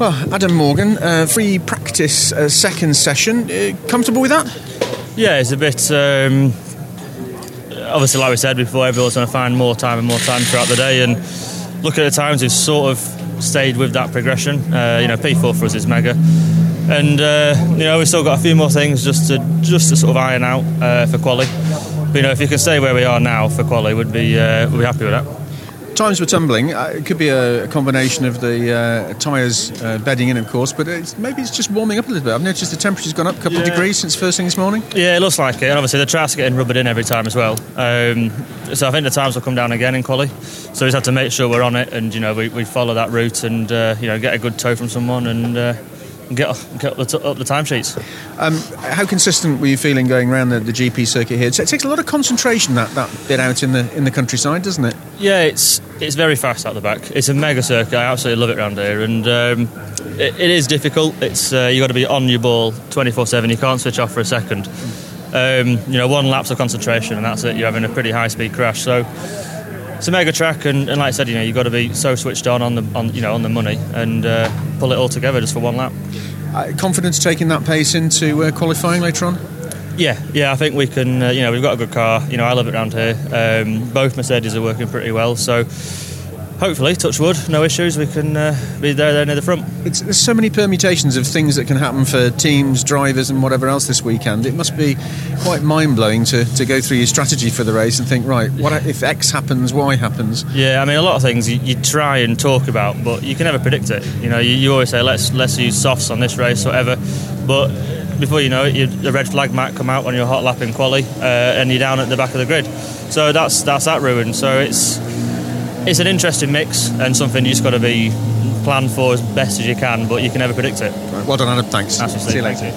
Well, Adam Morgan, uh, free practice uh, second session. Uh, comfortable with that? Yeah, it's a bit. Um, obviously, like we said before, everyone's going to find more time and more time throughout the day. And look at the times, we've sort of stayed with that progression. Uh, you know, P4 for us is mega. And uh, you know we've still got a few more things just to just to sort of iron out uh, for quali. But you know if you can stay where we are now for quali, would be would be happy with that times were tumbling. Uh, it could be a, a combination of the uh, tyres uh, bedding in, of course, but it's, maybe it's just warming up a little bit. I've noticed the temperature's gone up a couple yeah. of degrees since first thing this morning. Yeah, it looks like it. And obviously, the track's getting rubbered in every time as well. Um, so I think the times will come down again in quali. So we just have to make sure we're on it and you know we, we follow that route and uh, you know get a good tow from someone and uh, get, get up, the, t- up the timesheets. Um, how consistent were you feeling going around the, the GP circuit here? It takes a lot of concentration that, that bit out in the in the countryside, doesn't it? Yeah, it's it's very fast out the back. It's a mega circuit. I absolutely love it around here, and um, it, it is difficult. It's uh, you got to be on your ball twenty four seven. You can't switch off for a second. Um, you know, one lapse of concentration, and that's it. You're having a pretty high speed crash. So it's a mega track, and, and, like I said, you know, you've got to be so switched on on the on you know on the money and uh, pull it all together just for one lap. Uh, confidence taking that pace into uh, qualifying later on. Yeah, yeah, I think we can. Uh, you know, we've got a good car. You know, I love it around here. Um, both Mercedes are working pretty well, so hopefully, touch wood, no issues. We can uh, be there, there near the front. It's, there's so many permutations of things that can happen for teams, drivers, and whatever else this weekend. It must be quite mind blowing to, to go through your strategy for the race and think, right, what if X happens, Y happens? Yeah, I mean, a lot of things you, you try and talk about, but you can never predict it. You know, you, you always say let's let's use softs on this race, whatever, but before you know it, you, the red flag might come out when you're hot lapping quali, uh, and you're down at the back of the grid. So that's that's that ruin. So it's it's an interesting mix and something you just got to be planned for as best as you can, but you can never predict it. Right, well done, Adam. Thanks. See you later.